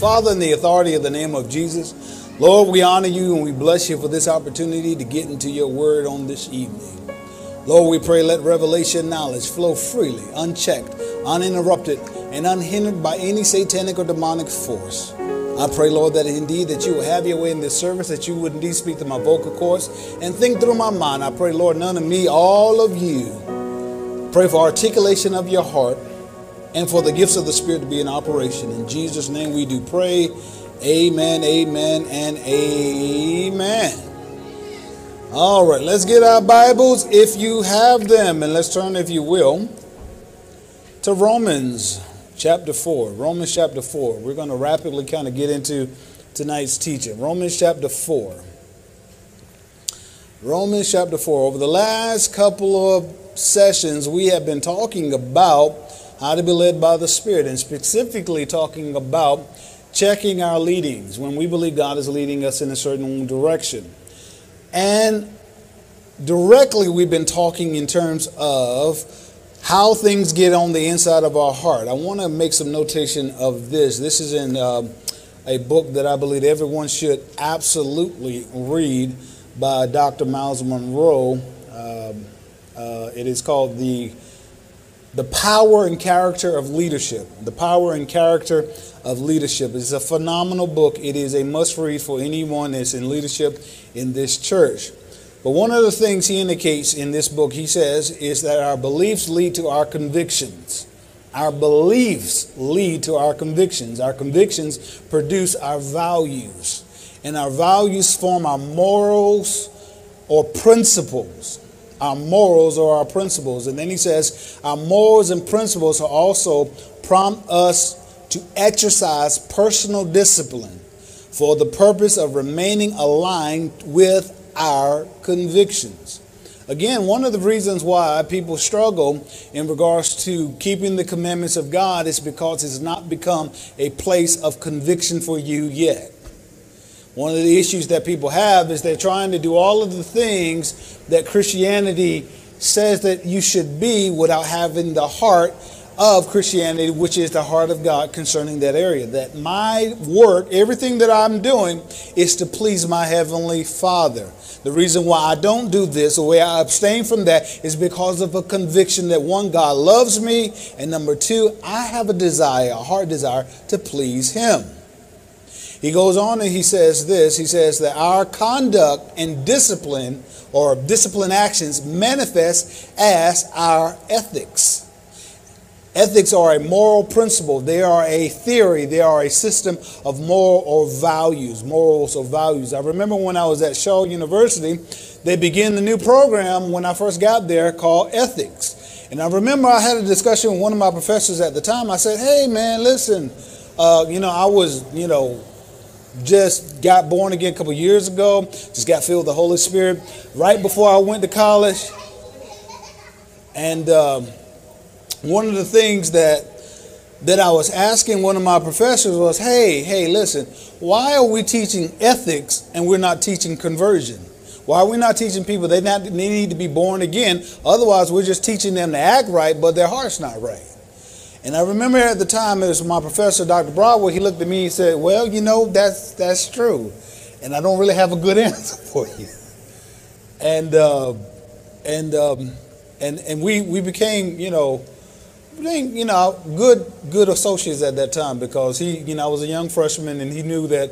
Father, in the authority of the name of Jesus, Lord, we honor you and we bless you for this opportunity to get into your word on this evening. Lord, we pray let revelation knowledge flow freely, unchecked, uninterrupted, and unhindered by any satanic or demonic force. I pray, Lord, that indeed that you will have your way in this service, that you would indeed speak to my vocal cords and think through my mind. I pray, Lord, none of me, all of you. Pray for articulation of your heart and for the gifts of the Spirit to be in operation. In Jesus' name we do pray. Amen, amen, and amen. All right, let's get our Bibles if you have them, and let's turn, if you will, to Romans chapter 4. Romans chapter 4. We're going to rapidly kind of get into tonight's teaching. Romans chapter 4. Romans chapter 4. Over the last couple of sessions, we have been talking about how to be led by the Spirit, and specifically talking about checking our leadings when we believe God is leading us in a certain direction. And directly, we've been talking in terms of how things get on the inside of our heart. I want to make some notation of this. This is in uh, a book that I believe everyone should absolutely read by Dr. Myles Munroe. Um, uh, it is called the the Power and Character of Leadership. The Power and Character of Leadership. It's a phenomenal book. It is a must read for anyone that's in leadership in this church. But one of the things he indicates in this book, he says, is that our beliefs lead to our convictions. Our beliefs lead to our convictions. Our convictions produce our values. And our values form our morals or principles our morals or our principles. And then he says, our morals and principles also prompt us to exercise personal discipline for the purpose of remaining aligned with our convictions. Again, one of the reasons why people struggle in regards to keeping the commandments of God is because it's not become a place of conviction for you yet. One of the issues that people have is they're trying to do all of the things that Christianity says that you should be without having the heart of Christianity, which is the heart of God concerning that area. That my work, everything that I'm doing, is to please my Heavenly Father. The reason why I don't do this, the way I abstain from that, is because of a conviction that one, God loves me, and number two, I have a desire, a heart desire, to please Him. He goes on and he says this he says that our conduct and discipline or discipline actions manifest as our ethics. Ethics are a moral principle, they are a theory, they are a system of moral or values, morals or values. I remember when I was at Shaw University, they began the new program when I first got there called Ethics. And I remember I had a discussion with one of my professors at the time. I said, Hey, man, listen, uh, you know, I was, you know, just got born again a couple years ago, just got filled with the Holy Spirit right before I went to college. And um, one of the things that that I was asking one of my professors was, "Hey, hey, listen, why are we teaching ethics and we're not teaching conversion? Why are we not teaching people they, not, they need to be born again? Otherwise, we're just teaching them to act right, but their heart's not right." And I remember at the time it was my professor, Dr. Broadway. He looked at me and said, "Well, you know that's that's true, and I don't really have a good answer for you." And uh, and um, and and we we became you know you know good good associates at that time because he you know I was a young freshman and he knew that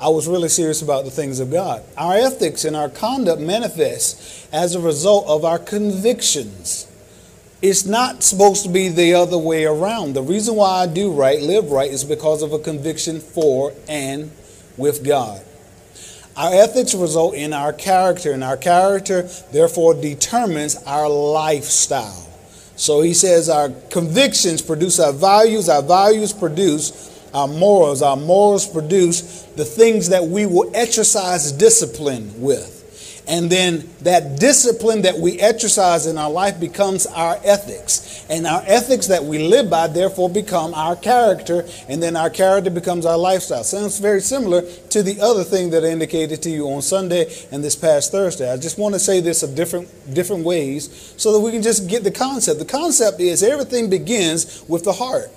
I was really serious about the things of God. Our ethics and our conduct manifest as a result of our convictions. It's not supposed to be the other way around. The reason why I do right, live right, is because of a conviction for and with God. Our ethics result in our character, and our character, therefore, determines our lifestyle. So he says our convictions produce our values, our values produce our morals, our morals produce the things that we will exercise discipline with. And then that discipline that we exercise in our life becomes our ethics. And our ethics that we live by, therefore, become our character. And then our character becomes our lifestyle. Sounds very similar to the other thing that I indicated to you on Sunday and this past Thursday. I just want to say this of different, different ways so that we can just get the concept. The concept is everything begins with the heart.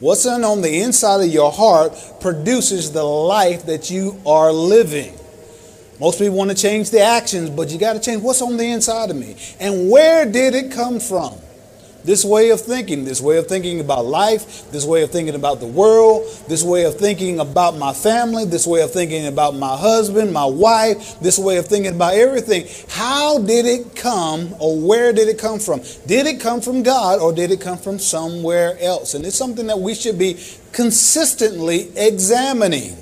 What's on the inside of your heart produces the life that you are living. Most people want to change the actions, but you got to change what's on the inside of me. And where did it come from? This way of thinking, this way of thinking about life, this way of thinking about the world, this way of thinking about my family, this way of thinking about my husband, my wife, this way of thinking about everything. How did it come or where did it come from? Did it come from God or did it come from somewhere else? And it's something that we should be consistently examining.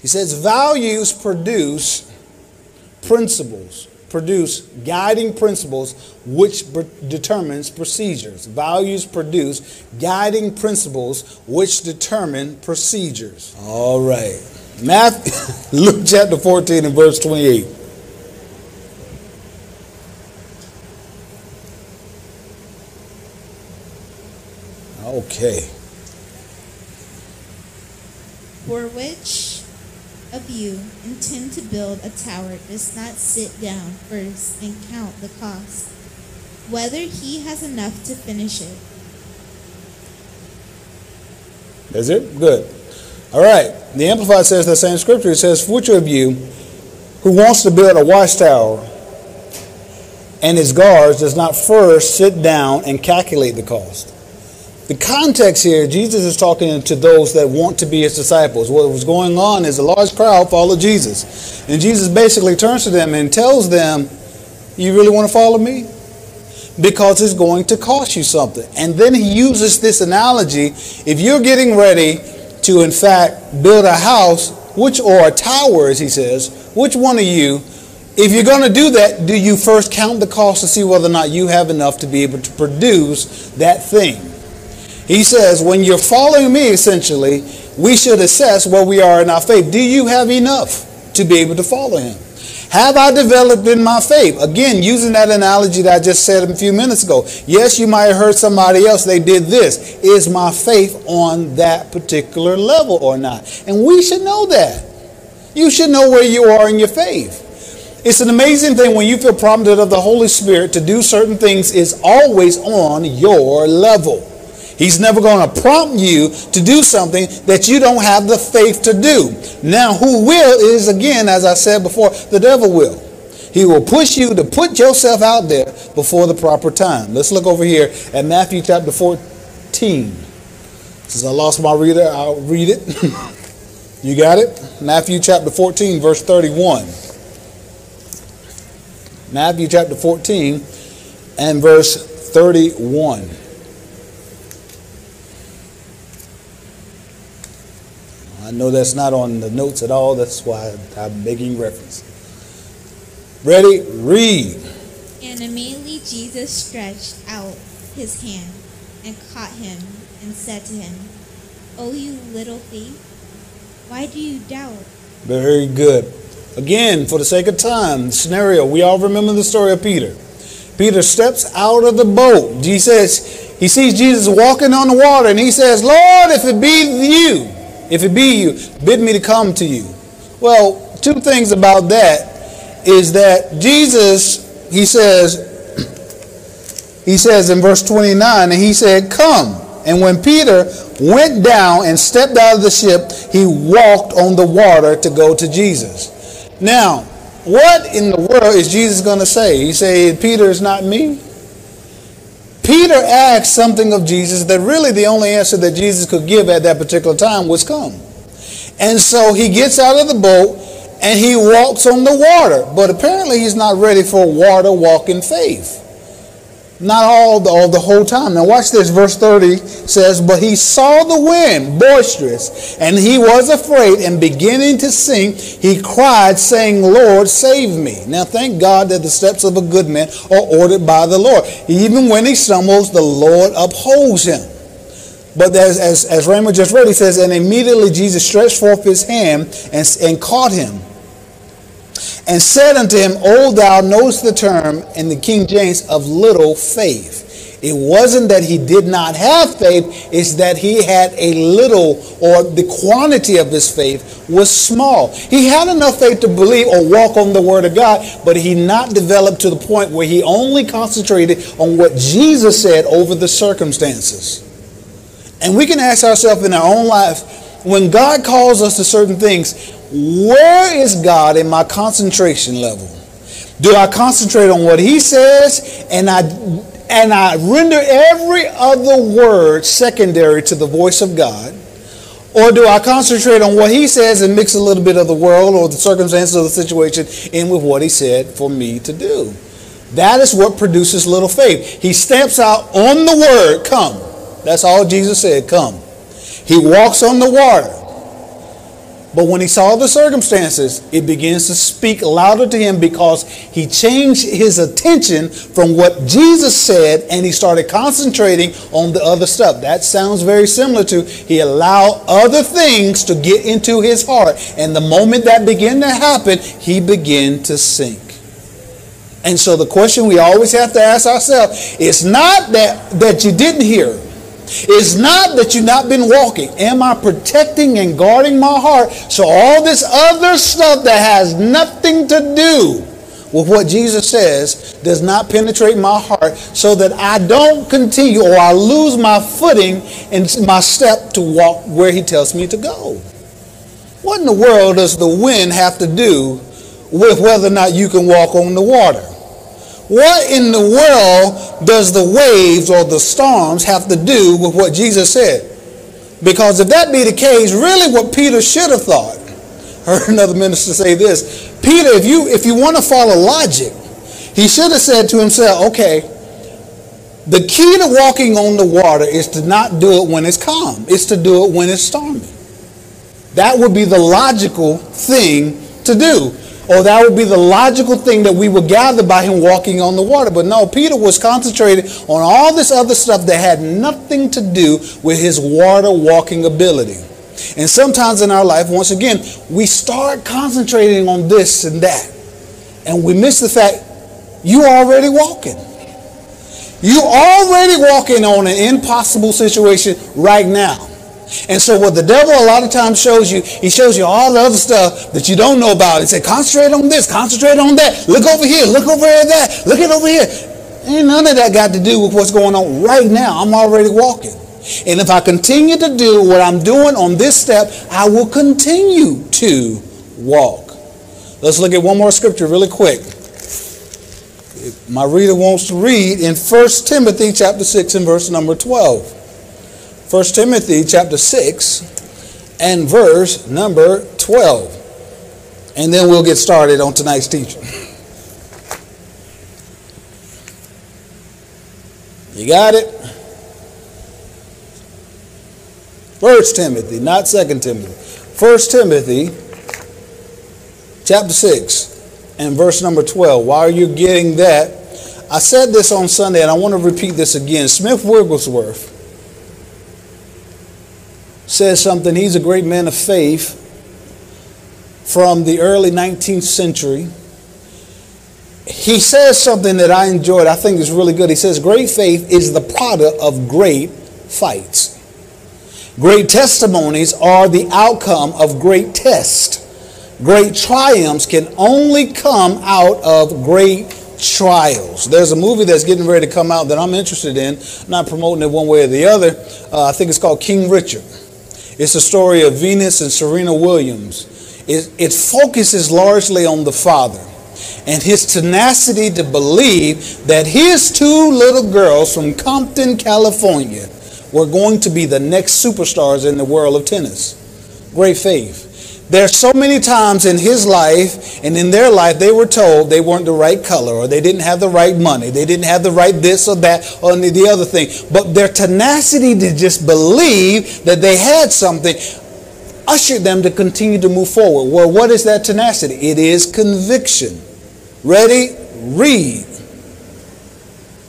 He says values produce principles produce guiding principles which determines procedures. Values produce guiding principles which determine procedures. All right. Matthew, Luke chapter 14 and verse 28. Okay. For which of you intend to build a tower does not sit down first and count the cost, whether he has enough to finish it. Is it? Good. All right. The Amplified says the same scripture. It says, Which of you who wants to build a watchtower and his guards does not first sit down and calculate the cost? The context here, Jesus is talking to those that want to be his disciples. What was going on is a large crowd followed Jesus. And Jesus basically turns to them and tells them, You really want to follow me? Because it's going to cost you something. And then he uses this analogy if you're getting ready to, in fact, build a house, which or a tower, as he says, which one of you, if you're going to do that, do you first count the cost to see whether or not you have enough to be able to produce that thing? He says, when you're following me, essentially, we should assess where we are in our faith. Do you have enough to be able to follow him? Have I developed in my faith? Again, using that analogy that I just said a few minutes ago. Yes, you might have heard somebody else, they did this. Is my faith on that particular level or not? And we should know that. You should know where you are in your faith. It's an amazing thing when you feel prompted of the Holy Spirit to do certain things is always on your level. He's never going to prompt you to do something that you don't have the faith to do. Now, who will is, again, as I said before, the devil will. He will push you to put yourself out there before the proper time. Let's look over here at Matthew chapter 14. Since I lost my reader, I'll read it. you got it? Matthew chapter 14, verse 31. Matthew chapter 14 and verse 31. I know that's not on the notes at all. That's why I'm making reference. Ready? Read. And immediately Jesus stretched out his hand and caught him and said to him, O you little thief, why do you doubt? Very good. Again, for the sake of time, scenario, we all remember the story of Peter. Peter steps out of the boat. He says, he sees Jesus walking on the water, and he says, Lord, if it be you, if it be you, bid me to come to you. Well, two things about that is that Jesus, he says, he says in verse 29, and he said, Come. And when Peter went down and stepped out of the ship, he walked on the water to go to Jesus. Now, what in the world is Jesus going to say? He said, Peter is not me? Peter asked something of Jesus that really the only answer that Jesus could give at that particular time was come. And so he gets out of the boat and he walks on the water. But apparently he's not ready for water walking faith. Not all the, all the whole time. Now watch this. Verse 30 says, But he saw the wind boisterous, and he was afraid, and beginning to sink, he cried, saying, Lord, save me. Now thank God that the steps of a good man are ordered by the Lord. Even when he stumbles, the Lord upholds him. But as, as, as Raymond just read, he says, And immediately Jesus stretched forth his hand and, and caught him and said unto him, O thou knowest the term in the King James of little faith. It wasn't that he did not have faith, it's that he had a little, or the quantity of his faith was small. He had enough faith to believe or walk on the word of God, but he not developed to the point where he only concentrated on what Jesus said over the circumstances. And we can ask ourselves in our own life, when God calls us to certain things, where is God in my concentration level? Do I concentrate on what he says and I and I render every other word secondary to the voice of God? Or do I concentrate on what he says and mix a little bit of the world or the circumstances of the situation in with what he said for me to do? That is what produces little faith. He stamps out on the word, come. That's all Jesus said, come. He walks on the water. But when he saw the circumstances, it begins to speak louder to him because he changed his attention from what Jesus said and he started concentrating on the other stuff. That sounds very similar to he allowed other things to get into his heart. And the moment that began to happen, he began to sink. And so the question we always have to ask ourselves is not that, that you didn't hear it's not that you've not been walking. Am I protecting and guarding my heart so all this other stuff that has nothing to do with what Jesus says does not penetrate my heart so that I don't continue or I lose my footing and my step to walk where he tells me to go? What in the world does the wind have to do with whether or not you can walk on the water? What in the world does the waves or the storms have to do with what Jesus said? Because if that be the case, really what Peter should have thought, I heard another minister say this, Peter, if you if you want to follow logic, he should have said to himself, okay, the key to walking on the water is to not do it when it's calm. It's to do it when it's stormy. That would be the logical thing to do or that would be the logical thing that we would gather by him walking on the water. But no, Peter was concentrated on all this other stuff that had nothing to do with his water walking ability. And sometimes in our life, once again, we start concentrating on this and that, and we miss the fact you are already walking. You are already walking on an impossible situation right now. And so what the devil a lot of times shows you, he shows you all the other stuff that you don't know about. He said, concentrate on this, concentrate on that. Look over here, look over at that, look at over here. Ain't none of that got to do with what's going on right now. I'm already walking. And if I continue to do what I'm doing on this step, I will continue to walk. Let's look at one more scripture really quick. My reader wants to read in 1 Timothy chapter 6 and verse number 12. 1 Timothy chapter 6 and verse number 12. And then we'll get started on tonight's teaching. You got it? First Timothy, not Second Timothy. First Timothy, chapter 6, and verse number 12. While you're getting that, I said this on Sunday, and I want to repeat this again. Smith Wigglesworth says something. He's a great man of faith from the early 19th century. He says something that I enjoyed, I think is really good. He says, Great faith is the product of great fights. Great testimonies are the outcome of great tests. Great triumphs can only come out of great trials. There's a movie that's getting ready to come out that I'm interested in. Not promoting it one way or the other. Uh, I think it's called King Richard. It's the story of Venus and Serena Williams. It, it focuses largely on the father and his tenacity to believe that his two little girls from Compton, California, were going to be the next superstars in the world of tennis. Great faith. There's so many times in his life and in their life they were told they weren't the right color or they didn't have the right money. They didn't have the right this or that or the other thing. But their tenacity to just believe that they had something ushered them to continue to move forward. Well, what is that tenacity? It is conviction. Ready? Read.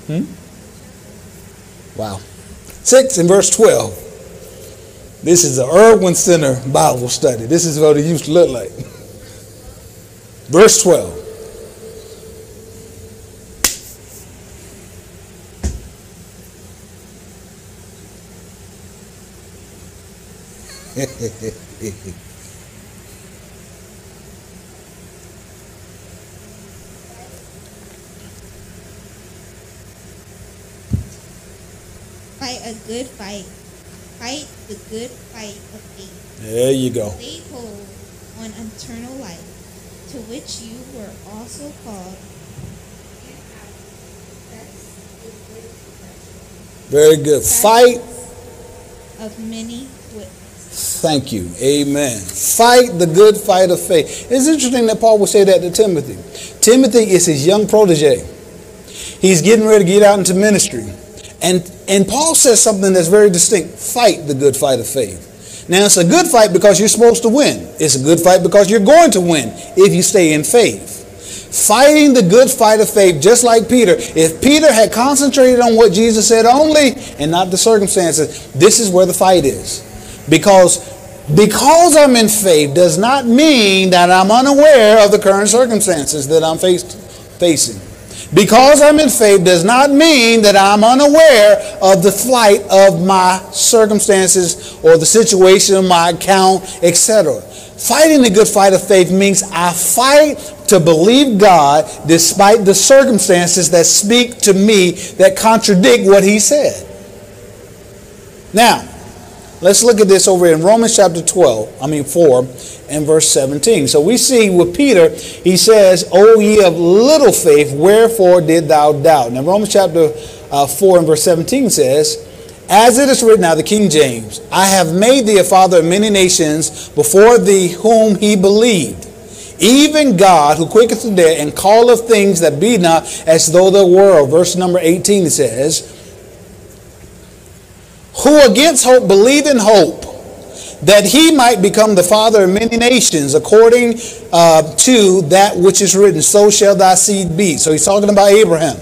Hmm? Wow. 6 and verse 12. This is the Erwin Center Bible study. This is what it used to look like. Verse 12. Fight a good fight fight the good fight of faith. There you go. Lay hold on eternal life, to which you were also called. Very good. Fight. Of many witnesses. Thank you. Amen. Fight the good fight of faith. It's interesting that Paul would say that to Timothy. Timothy is his young protege. He's getting ready to get out into ministry. And, and Paul says something that's very distinct fight the good fight of faith. Now, it's a good fight because you're supposed to win. It's a good fight because you're going to win if you stay in faith. Fighting the good fight of faith, just like Peter. If Peter had concentrated on what Jesus said only and not the circumstances, this is where the fight is. Because because I'm in faith does not mean that I'm unaware of the current circumstances that I'm faced, facing. Because I'm in faith does not mean that I'm unaware of the flight of my circumstances or the situation of my account, etc. Fighting the good fight of faith means I fight to believe God despite the circumstances that speak to me that contradict what He said. Now, let's look at this over in Romans chapter 12, I mean 4 and verse 17. So we see with Peter, he says, O ye of little faith, wherefore did thou doubt? Now Romans chapter uh, 4 and verse 17 says, As it is written, now the King James, I have made thee a father of many nations before thee whom he believed. Even God who quicketh the dead and calleth things that be not as though they were. Verse number 18 says, Who against hope believed in hope that he might become the father of many nations, according uh, to that which is written, so shall thy seed be. So he's talking about Abraham.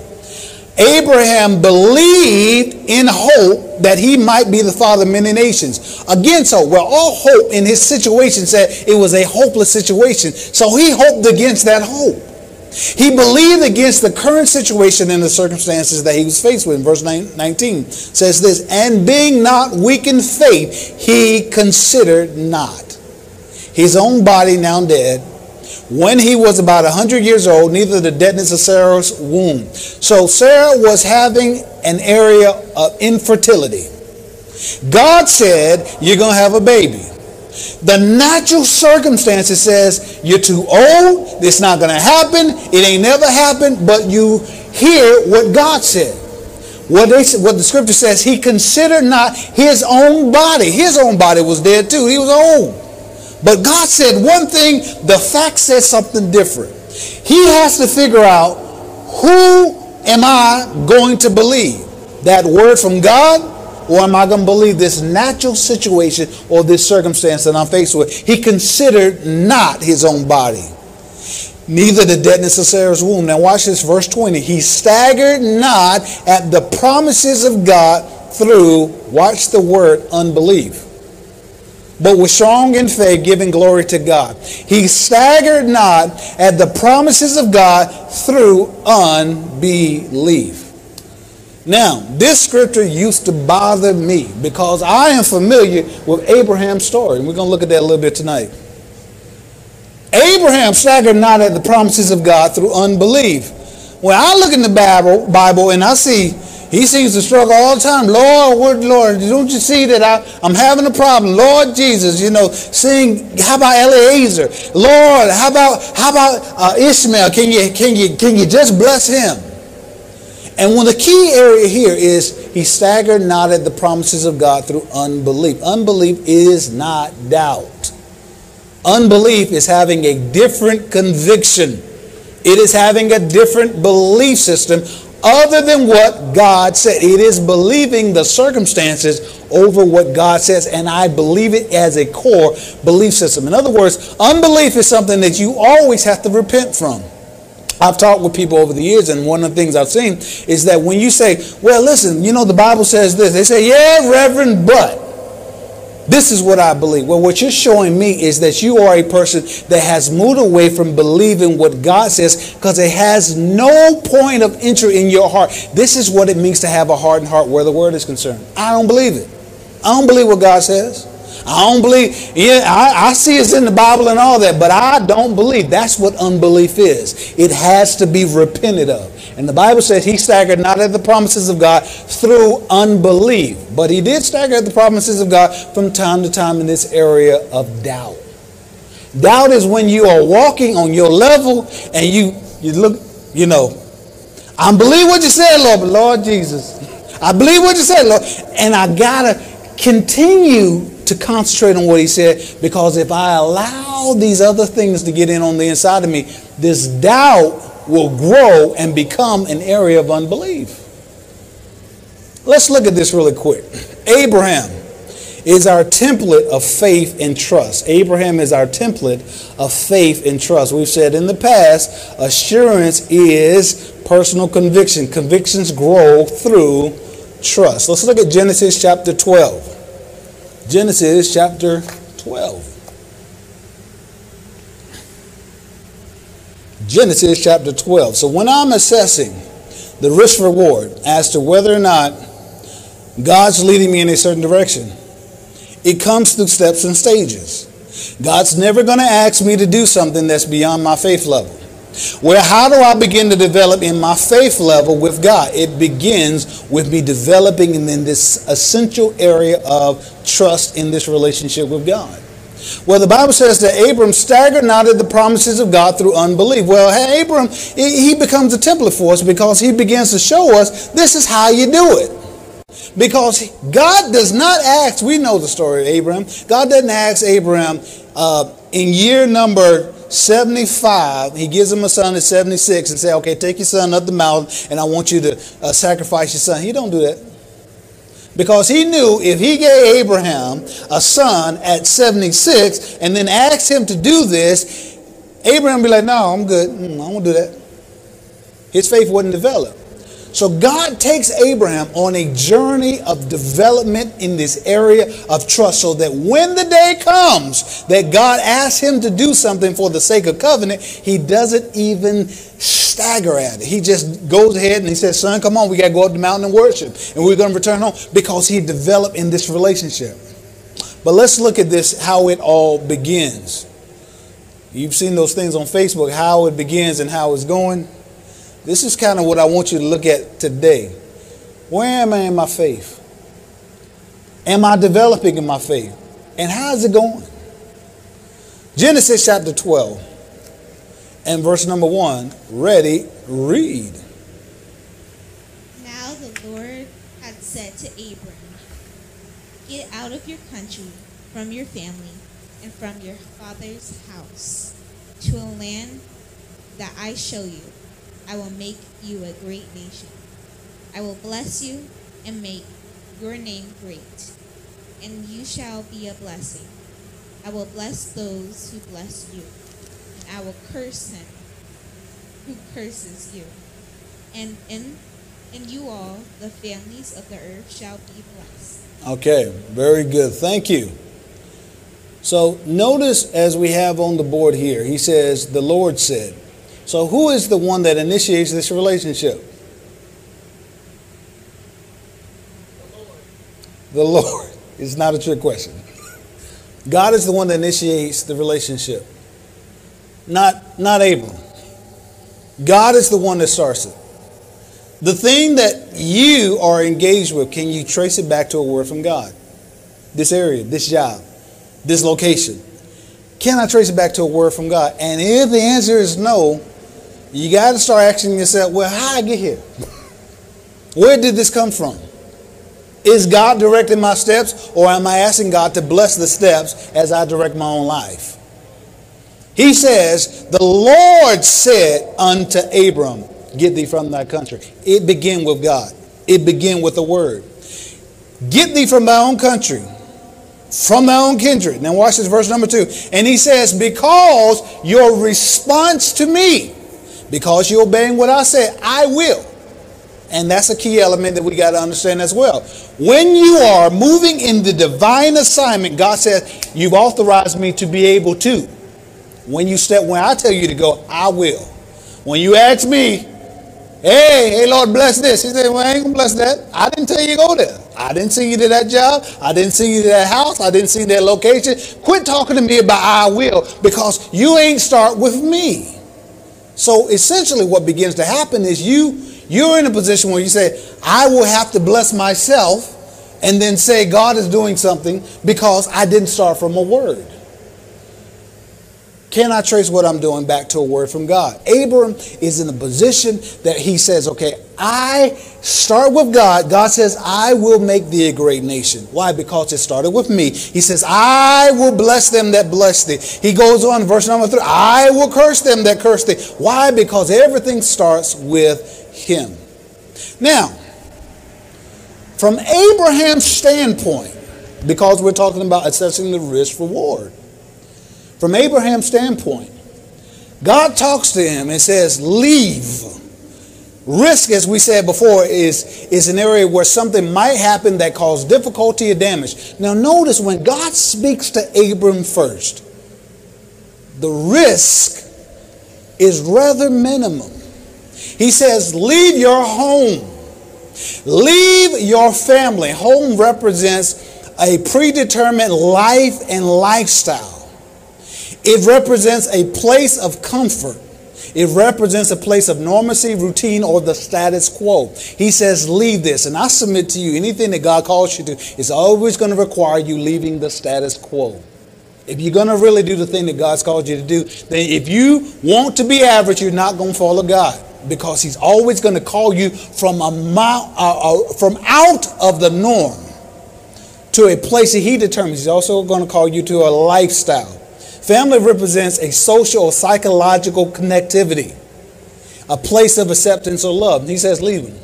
Abraham believed in hope that he might be the father of many nations. Against hope. Well, all hope in his situation said it was a hopeless situation. So he hoped against that hope. He believed against the current situation and the circumstances that he was faced with. Verse 19 says this, and being not weak in faith, he considered not his own body now dead when he was about 100 years old, neither the deadness of Sarah's womb. So Sarah was having an area of infertility. God said, You're going to have a baby. The natural circumstances says you're too old, it's not going to happen, it ain't never happened, but you hear what God said. What, they, what the scripture says, he considered not his own body. His own body was dead too. He was old. But God said one thing, the fact says something different. He has to figure out who am I going to believe? That word from God? Or am I going to believe this natural situation or this circumstance that I'm faced with? He considered not his own body, neither the deadness of Sarah's womb. Now, watch this, verse 20. He staggered not at the promises of God through, watch the word, unbelief but was strong in faith, giving glory to God. He staggered not at the promises of God through unbelief. Now, this scripture used to bother me because I am familiar with Abraham's story. And we're going to look at that a little bit tonight. Abraham staggered not at the promises of God through unbelief. When I look in the Bible, Bible and I see he seems to struggle all the time. Lord, what, Lord, don't you see that I, I'm having a problem? Lord Jesus, you know, sing, how about Eliezer? Lord, how about, how about uh, Ishmael? Can you, can, you, can you just bless him? And one of the key area here is he staggered not at the promises of God through unbelief. Unbelief is not doubt. Unbelief is having a different conviction. It is having a different belief system other than what God said. It is believing the circumstances over what God says, and I believe it as a core belief system. In other words, unbelief is something that you always have to repent from. I've talked with people over the years, and one of the things I've seen is that when you say, Well, listen, you know, the Bible says this, they say, Yeah, Reverend, but. This is what I believe. Well, what you're showing me is that you are a person that has moved away from believing what God says because it has no point of entry in your heart. This is what it means to have a hardened heart where the word is concerned. I don't believe it. I don't believe what God says. I don't believe, yeah, I, I see it's in the Bible and all that, but I don't believe. That's what unbelief is. It has to be repented of. And the Bible says he staggered not at the promises of God through unbelief, but he did stagger at the promises of God from time to time in this area of doubt. Doubt is when you are walking on your level and you, you look, you know, I believe what you said, Lord, but Lord Jesus, I believe what you said, Lord, and I gotta continue to concentrate on what he said because if I allow these other things to get in on the inside of me, this doubt will grow and become an area of unbelief. Let's look at this really quick. Abraham is our template of faith and trust. Abraham is our template of faith and trust. We've said in the past, assurance is personal conviction. Convictions grow through trust. Let's look at Genesis chapter 12. Genesis chapter 12. Genesis chapter 12. So when I'm assessing the risk reward as to whether or not God's leading me in a certain direction, it comes through steps and stages. God's never going to ask me to do something that's beyond my faith level. Well, how do I begin to develop in my faith level with God? It begins with me developing in this essential area of trust in this relationship with God. Well, the Bible says that Abram staggered not at the promises of God through unbelief. Well, hey, Abram, he becomes a template for us because he begins to show us this is how you do it. Because God does not ask, we know the story of Abraham. God doesn't ask Abraham uh, in year number 75, he gives him a son at 76 and say, okay, take your son up the mountain and I want you to uh, sacrifice your son. He don't do that. Because he knew if he gave Abraham a son at 76 and then asked him to do this, Abraham would be like, no, I'm good. Mm, I won't do that. His faith wasn't developed. So God takes Abraham on a journey of development in this area of trust so that when the day comes that God asks him to do something for the sake of covenant, he doesn't even stagger at it. He just goes ahead and he says, Son, come on, we got to go up the mountain and worship. And we're going to return home because he developed in this relationship. But let's look at this, how it all begins. You've seen those things on Facebook, how it begins and how it's going. This is kind of what I want you to look at today. Where am I in my faith? Am I developing in my faith? And how is it going? Genesis chapter 12 and verse number 1. Ready, read. Now the Lord had said to Abram, Get out of your country, from your family, and from your father's house, to a land that I show you I will make you a great nation. I will bless you and make your name great, and you shall be a blessing. I will bless those who bless you, and I will curse him who curses you. And in and you all, the families of the earth, shall be blessed. Okay, very good. Thank you. So notice as we have on the board here, he says, The Lord said. So, who is the one that initiates this relationship? The Lord. It's not a trick question. God is the one that initiates the relationship, not, not Abram. God is the one that starts it. The thing that you are engaged with, can you trace it back to a word from God? This area, this job, this location. Can I trace it back to a word from God? And if the answer is no, you got to start asking yourself, well, how I get here? Where did this come from? Is God directing my steps, or am I asking God to bless the steps as I direct my own life? He says, The Lord said unto Abram, Get thee from thy country. It began with God, it began with the word. Get thee from thy own country, from thy own kindred. Now, watch this verse number two. And he says, Because your response to me, because you're obeying what I said, I will. And that's a key element that we got to understand as well. When you are moving in the divine assignment, God says, You've authorized me to be able to. When you step, when I tell you to go, I will. When you ask me, Hey, hey, Lord, bless this. He said, Well, I ain't gonna bless that. I didn't tell you to go there. I didn't send you to that job. I didn't send you to that house. I didn't send see that location. Quit talking to me about I will because you ain't start with me. So essentially, what begins to happen is you You're in a position where you say, I will have to bless myself and then say God is doing something because I didn't start from a word. Can I trace what I'm doing back to a word from God? Abram is in a position that he says, okay, I start with God. God says, I will make thee a great nation. Why? Because it started with me. He says, I will bless them that bless thee. He goes on, verse number three, I will curse them that curse thee. Why? Because everything starts with him. Now, from Abraham's standpoint, because we're talking about assessing the risk reward, from Abraham's standpoint, God talks to him and says, Leave. Risk, as we said before, is, is an area where something might happen that causes difficulty or damage. Now, notice when God speaks to Abram first, the risk is rather minimum. He says, Leave your home, leave your family. Home represents a predetermined life and lifestyle. It represents a place of comfort. It represents a place of normacy, routine, or the status quo. He says, Leave this. And I submit to you, anything that God calls you to is always going to require you leaving the status quo. If you're going to really do the thing that God's called you to do, then if you want to be average, you're not going to follow God because He's always going to call you from, a mount, uh, uh, from out of the norm to a place that He determines. He's also going to call you to a lifestyle. Family represents a social or psychological connectivity, a place of acceptance or love. He says, leave them.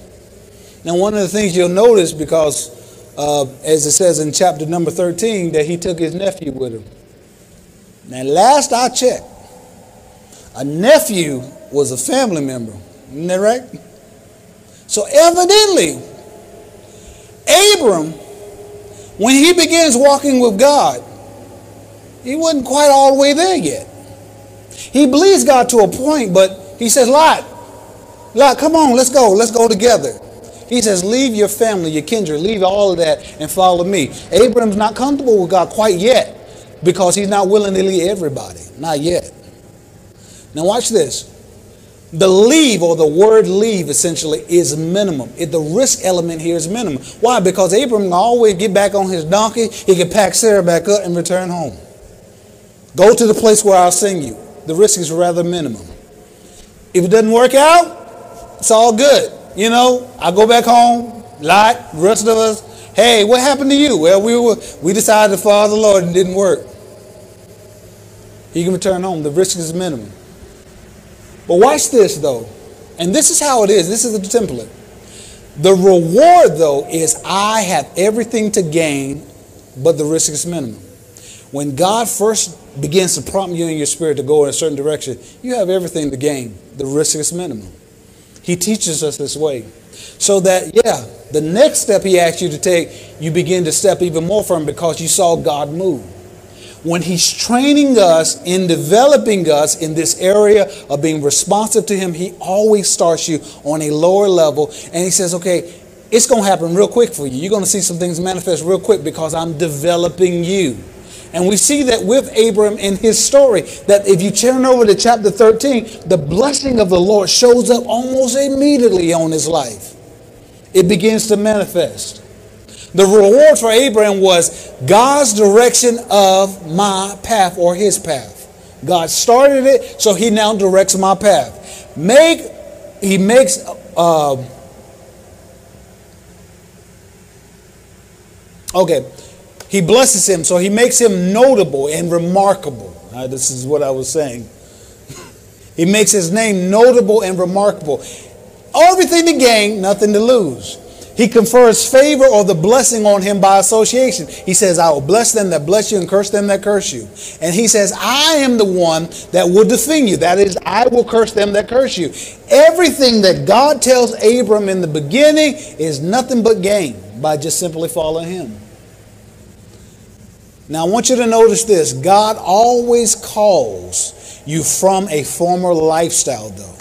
Now, one of the things you'll notice, because uh, as it says in chapter number 13, that he took his nephew with him. Now, last I checked, a nephew was a family member. Isn't that right? So, evidently, Abram, when he begins walking with God, he wasn't quite all the way there yet. He believes God to a point, but he says, Lot, Lot, come on, let's go. Let's go together. He says, Leave your family, your kindred, leave all of that and follow me. Abram's not comfortable with God quite yet because he's not willing to leave everybody. Not yet. Now, watch this. The leave or the word leave essentially is minimum. It, the risk element here is minimum. Why? Because Abram can always get back on his donkey, he can pack Sarah back up and return home. Go to the place where I'll send you. The risk is rather minimum. If it doesn't work out, it's all good. You know, I go back home, Lot, rest of us, hey, what happened to you? Well, we were we decided to follow the Lord and it didn't work. He can return home. The risk is minimum. But watch this though. And this is how it is. This is the template. The reward though is I have everything to gain, but the risk is minimum. When God first begins to prompt you in your spirit to go in a certain direction, you have everything to gain. The risk is minimum. He teaches us this way. So that, yeah, the next step he asks you to take, you begin to step even more firm because you saw God move. When he's training us in developing us in this area of being responsive to him, he always starts you on a lower level and he says, okay, it's going to happen real quick for you. You're going to see some things manifest real quick because I'm developing you. And we see that with Abram in his story, that if you turn over to chapter 13, the blessing of the Lord shows up almost immediately on his life. It begins to manifest. The reward for Abraham was God's direction of my path or his path. God started it, so he now directs my path. Make, he makes, uh, okay, he blesses him, so he makes him notable and remarkable. Right, this is what I was saying. he makes his name notable and remarkable. Everything to gain, nothing to lose. He confers favor or the blessing on him by association. He says, I will bless them that bless you and curse them that curse you. And he says, I am the one that will defend you. That is, I will curse them that curse you. Everything that God tells Abram in the beginning is nothing but gain by just simply following him. Now, I want you to notice this God always calls you from a former lifestyle, though.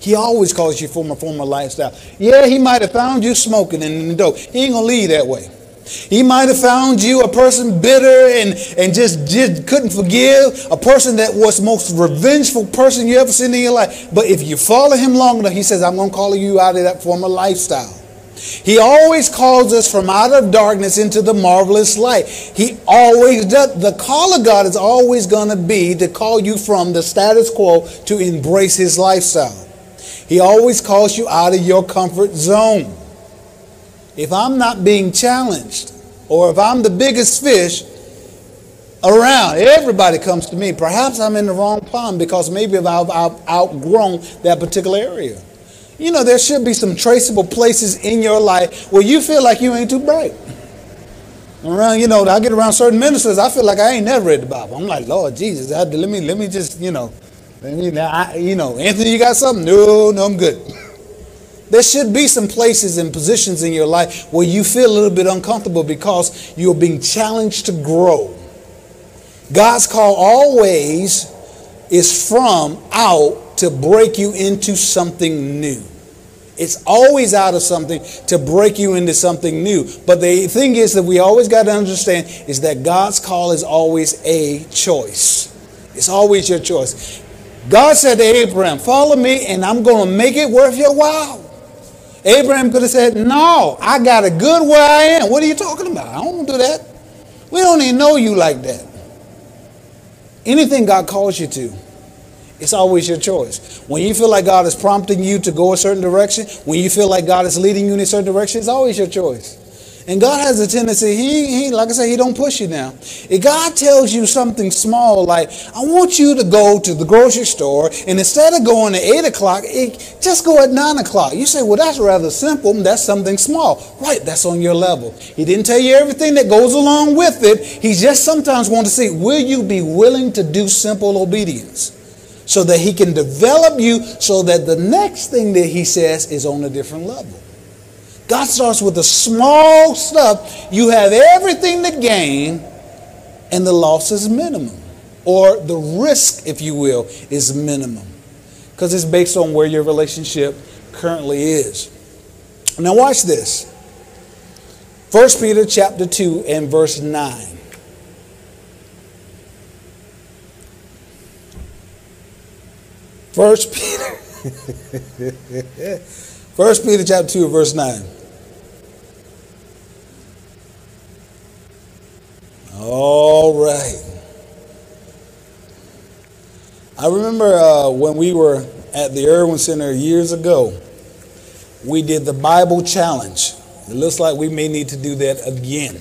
He always calls you from a former lifestyle. Yeah, he might have found you smoking in the dope. He ain't to leave that way. He might have found you a person bitter and, and just, just couldn't forgive, a person that was the most revengeful person you ever seen in your life. But if you follow him long enough, he says, I'm to call you out of that former lifestyle. He always calls us from out of darkness into the marvelous light. He always does. The call of God is always going to be to call you from the status quo to embrace his lifestyle. He always calls you out of your comfort zone. If I'm not being challenged, or if I'm the biggest fish around, everybody comes to me. Perhaps I'm in the wrong pond because maybe I've, outgrown that particular area. You know, there should be some traceable places in your life where you feel like you ain't too bright. Around, you know, I get around certain ministers, I feel like I ain't never read the Bible. I'm like, Lord Jesus, I, let me let me just, you know, me, I, you know, Anthony, you got something? No, no, I'm good. There should be some places and positions in your life where you feel a little bit uncomfortable because you're being challenged to grow. God's call always is from out to break you into something new. It's always out of something to break you into something new. But the thing is that we always got to understand is that God's call is always a choice. It's always your choice. God said to Abraham, Follow me, and I'm going to make it worth your while. Abraham could have said, No, I got a good where I am. What are you talking about? I don't do that. We don't even know you like that. Anything God calls you to, it's always your choice. When you feel like God is prompting you to go a certain direction, when you feel like God is leading you in a certain direction, it's always your choice. And God has a tendency, he, he, like I said, he don't push you now. If God tells you something small, like, I want you to go to the grocery store, and instead of going at 8 o'clock, it, just go at 9 o'clock. You say, well, that's rather simple. That's something small. Right, that's on your level. He didn't tell you everything that goes along with it. He just sometimes wants to see, will you be willing to do simple obedience? So that he can develop you so that the next thing that he says is on a different level. God starts with the small stuff. You have everything to gain, and the loss is minimum. Or the risk, if you will, is minimum. Because it's based on where your relationship currently is. Now watch this. 1 Peter chapter 2 and verse 9. First Peter. First Peter chapter 2, verse 9. All right. I remember uh, when we were at the Irwin Center years ago, we did the Bible challenge. It looks like we may need to do that again.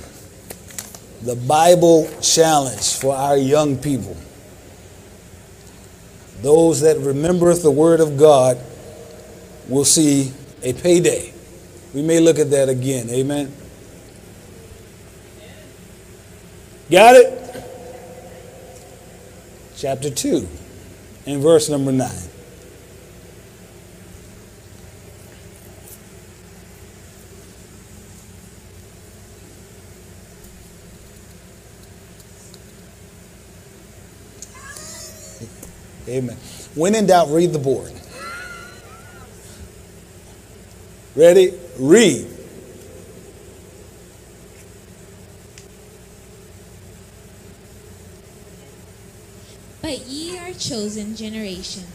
The Bible challenge for our young people. Those that remembereth the word of God will see a payday. We may look at that again. Amen. Got it? Chapter 2 and verse number 9. Amen. When in doubt, read the board. Ready? Read. But ye are chosen generation,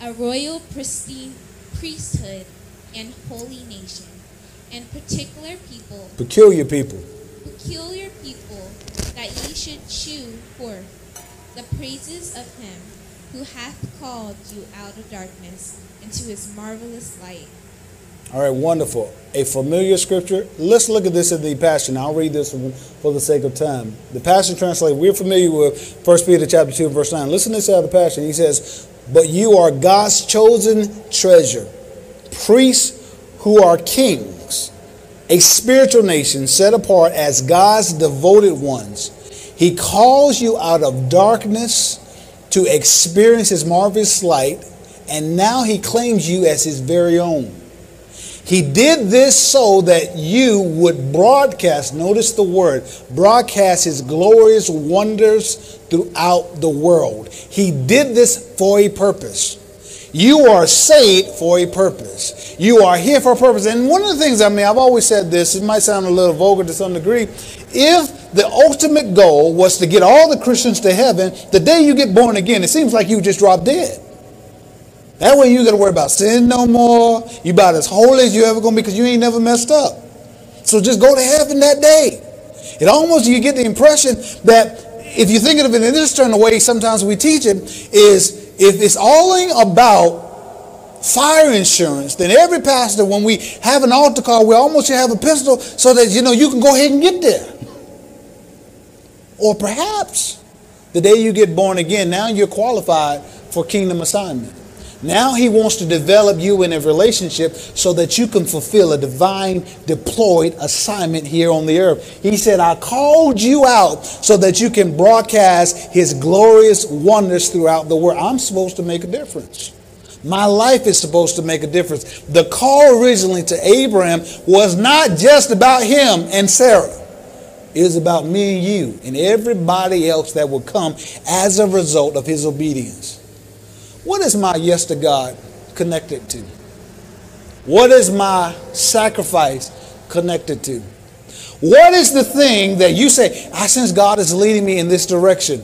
a royal pristine, priesthood and holy nation, and particular people, peculiar people, peculiar people, that ye should shew forth the praises of him who hath called you out of darkness into his marvelous light. All right, wonderful. A familiar scripture. Let's look at this in the Passion. I'll read this for the sake of time. The Passion translate. We're familiar with 1 Peter chapter 2, verse 9. Listen to this out of the Passion. He says, But you are God's chosen treasure, priests who are kings, a spiritual nation set apart as God's devoted ones. He calls you out of darkness to experience his marvelous light, and now he claims you as his very own. He did this so that you would broadcast, notice the word, broadcast his glorious wonders throughout the world. He did this for a purpose. You are saved for a purpose. You are here for a purpose. And one of the things, I mean, I've always said this, it might sound a little vulgar to some degree. If the ultimate goal was to get all the Christians to heaven, the day you get born again, it seems like you just drop dead. That way you got to worry about sin no more. You about as holy as you ever to be because you ain't never messed up. So just go to heaven that day. It almost, you get the impression that if you think of it in this turn of way, sometimes we teach it, is if it's all about fire insurance, then every pastor, when we have an altar call, we almost should have a pistol so that you know you can go ahead and get there. Or perhaps the day you get born again, now you're qualified for kingdom assignment. Now he wants to develop you in a relationship so that you can fulfill a divine deployed assignment here on the earth. He said, I called you out so that you can broadcast his glorious wonders throughout the world. I'm supposed to make a difference. My life is supposed to make a difference. The call originally to Abraham was not just about him and Sarah. It was about me and you and everybody else that will come as a result of his obedience. What is my yes to God connected to? What is my sacrifice connected to? What is the thing that you say, ah, I sense God is leading me in this direction?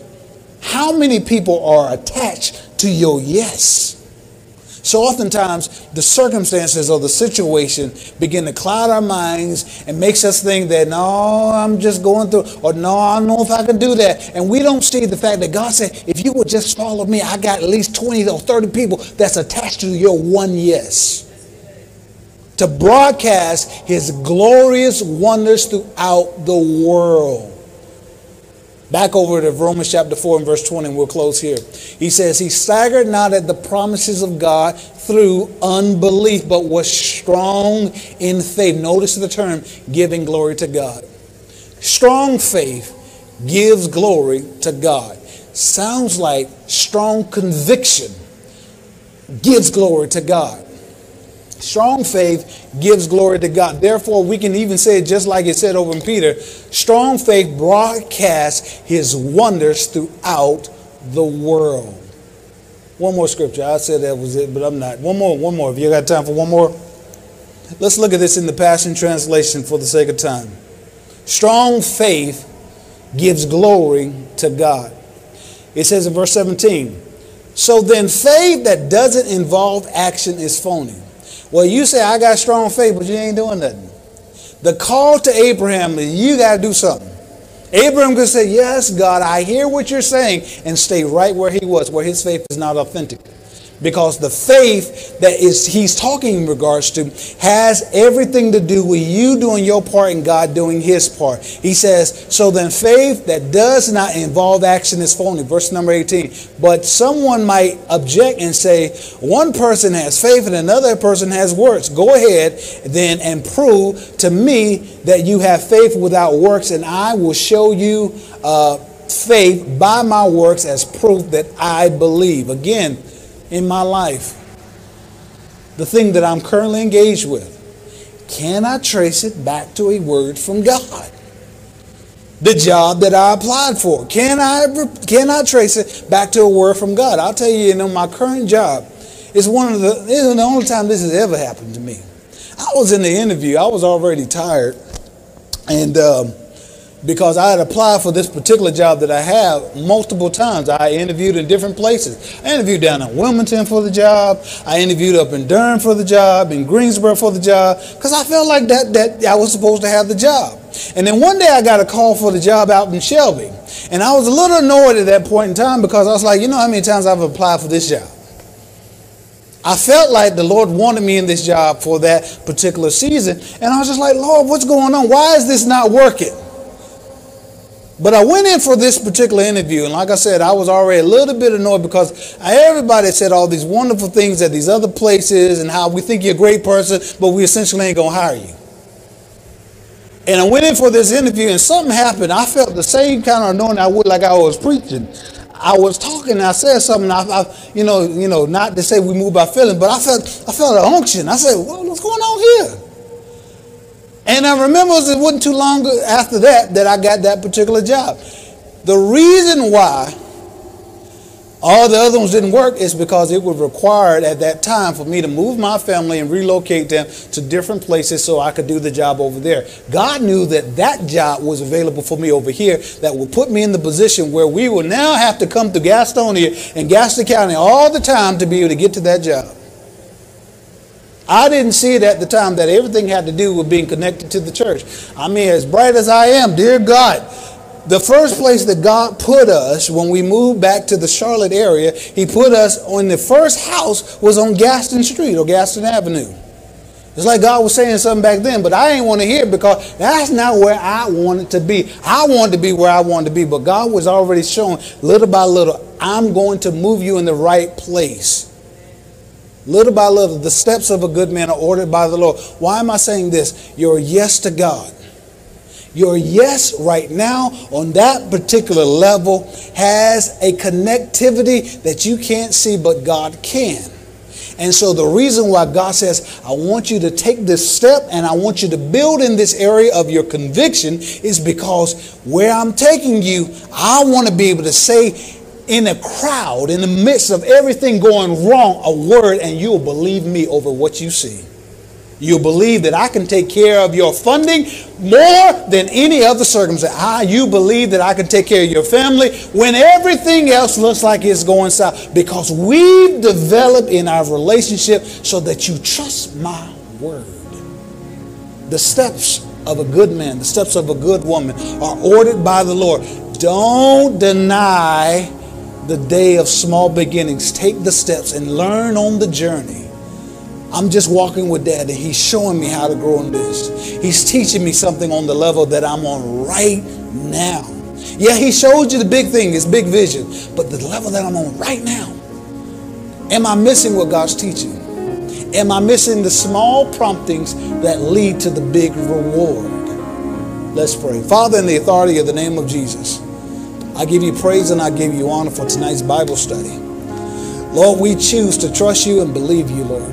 How many people are attached to your yes? So oftentimes the circumstances or the situation begin to cloud our minds and makes us think that no, I'm just going through, or no, I don't know if I can do that. And we don't see the fact that God said, if you would just follow me, I got at least 20 or 30 people that's attached to your one yes. To broadcast his glorious wonders throughout the world. Back over to Romans chapter 4 and verse 20, and we'll close here. He says, He staggered not at the promises of God through unbelief, but was strong in faith. Notice the term, giving glory to God. Strong faith gives glory to God. Sounds like strong conviction gives glory to God. Strong faith gives glory to God. Therefore, we can even say, it just like it said over in Peter, strong faith broadcasts his wonders throughout the world. One more scripture. I said that was it, but I'm not. One more, one more. If you got time for one more, let's look at this in the Passion Translation for the sake of time. Strong faith gives glory to God. It says in verse 17, so then faith that doesn't involve action is phony. Well, you say, I got strong faith, but you ain't doing nothing. The call to Abraham is you got to do something. Abraham could say, Yes, God, I hear what you're saying, and stay right where he was, where his faith is not authentic because the faith that is he's talking in regards to has everything to do with you doing your part and God doing his part. He says, so then faith that does not involve action is phony. Verse number 18. But someone might object and say, one person has faith and another person has works. Go ahead then and prove to me that you have faith without works, and I will show you uh, faith by my works as proof that I believe. Again, in my life, the thing that I'm currently engaged with, can I trace it back to a word from God? The job that I applied for, can I can I trace it back to a word from God? I'll tell you, you know, my current job is one of the is the only time this has ever happened to me. I was in the interview, I was already tired, and um, because I had applied for this particular job that I have multiple times. I interviewed in different places. I interviewed down in Wilmington for the job. I interviewed up in Durham for the job, in Greensboro for the job, because I felt like that, that I was supposed to have the job. And then one day I got a call for the job out in Shelby. And I was a little annoyed at that point in time because I was like, you know how many times I've applied for this job? I felt like the Lord wanted me in this job for that particular season. And I was just like, Lord, what's going on? Why is this not working? But I went in for this particular interview, and like I said, I was already a little bit annoyed because everybody said all these wonderful things at these other places and how we think you're a great person, but we essentially ain't going to hire you. And I went in for this interview, and something happened. I felt the same kind of anointing I would like I was preaching. I was talking, I said something, I, I, you know, you know, not to say we move by feeling, but I felt, I felt an unction. I said, well, what's going on here? And I remember it wasn't too long after that that I got that particular job. The reason why All the other ones didn't work is because it was required at that time for me to move my family and relocate them to different places so I could do the job over there. God knew that that job was available for me over here that would put me in the position where we will now have to come to Gastonia and Gaston County all the time to be able to get to that job. I didn't see it at the time that everything had to do with being connected to the church. I mean, as bright as I am, dear God, the first place that God put us when we moved back to the Charlotte area, He put us on the first house was on Gaston Street or Gaston Avenue. It's like God was saying something back then, but I ain't want to hear because that's not where I wanted to be. I wanted to be where I wanted to be, but God was already showing little by little, I'm going to move you in the right place. Little by little, the steps of a good man are ordered by the Lord. Why am I saying this? Your yes to God your yes right now on that particular level has a connectivity that you can't see, but God can. And so the reason why God says, I want you to take this step and I want you to build in this area of your conviction is because where I'm taking you, I want to be able to say in a crowd, in the midst of everything going wrong, a word, and you'll believe me over what you see. You'll believe that I can take care of your funding more than any other circumstance. Ah, you believe that I can take care of your family when everything else looks like it's going south because we've developed in our relationship so that you trust my word. The steps of a good man, the steps of a good woman are ordered by the Lord. Don't deny the day of small beginnings. Take the steps and learn on the journey. I'm just walking with dad and he's showing me how to grow in this. He's teaching me something on the level that I'm on right now. Yeah, he showed you the big thing, his big vision, but the level that I'm on right now, am I missing what God's teaching? Am I missing the small promptings that lead to the big reward? Let's pray. Father, in the authority of the name of Jesus, I give you praise and I give you honor for tonight's Bible study. Lord, we choose to trust you and believe you, Lord.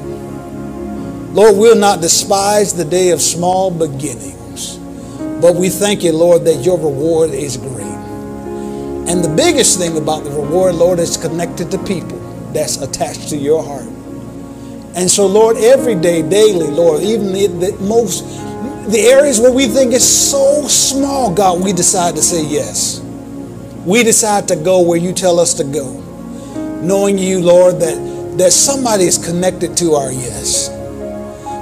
Lord, we'll not despise the day of small beginnings, but we thank you, Lord, that your reward is great. And the biggest thing about the reward, Lord, is connected to people that's attached to your heart. And so, Lord, every day, daily, Lord, even the, the most, the areas where we think is so small, God, we decide to say yes. We decide to go where you tell us to go, knowing you, Lord, that, that somebody is connected to our yes.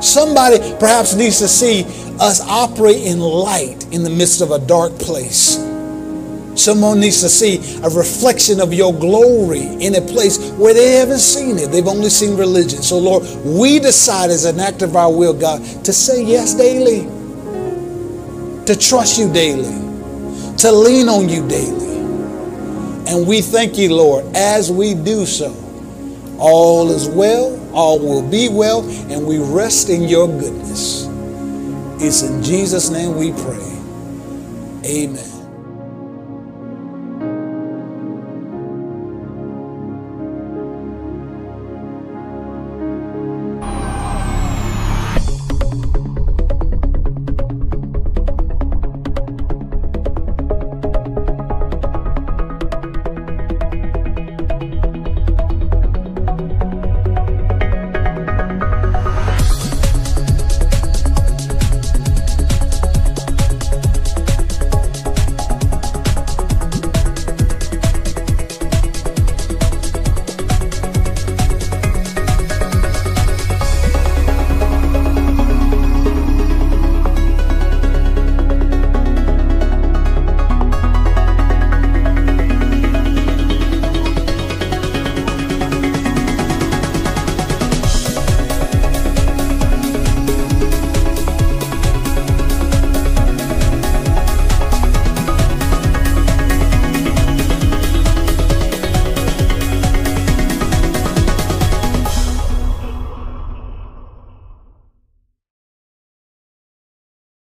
Somebody perhaps needs to see us operate in light in the midst of a dark place. Someone needs to see a reflection of your glory in a place where they haven't seen it. They've only seen religion. So, Lord, we decide as an act of our will, God, to say yes daily, to trust you daily, to lean on you daily. And we thank you, Lord, as we do so. All is well all will be well, and we rest in your goodness. It's in Jesus' name we pray. Amen.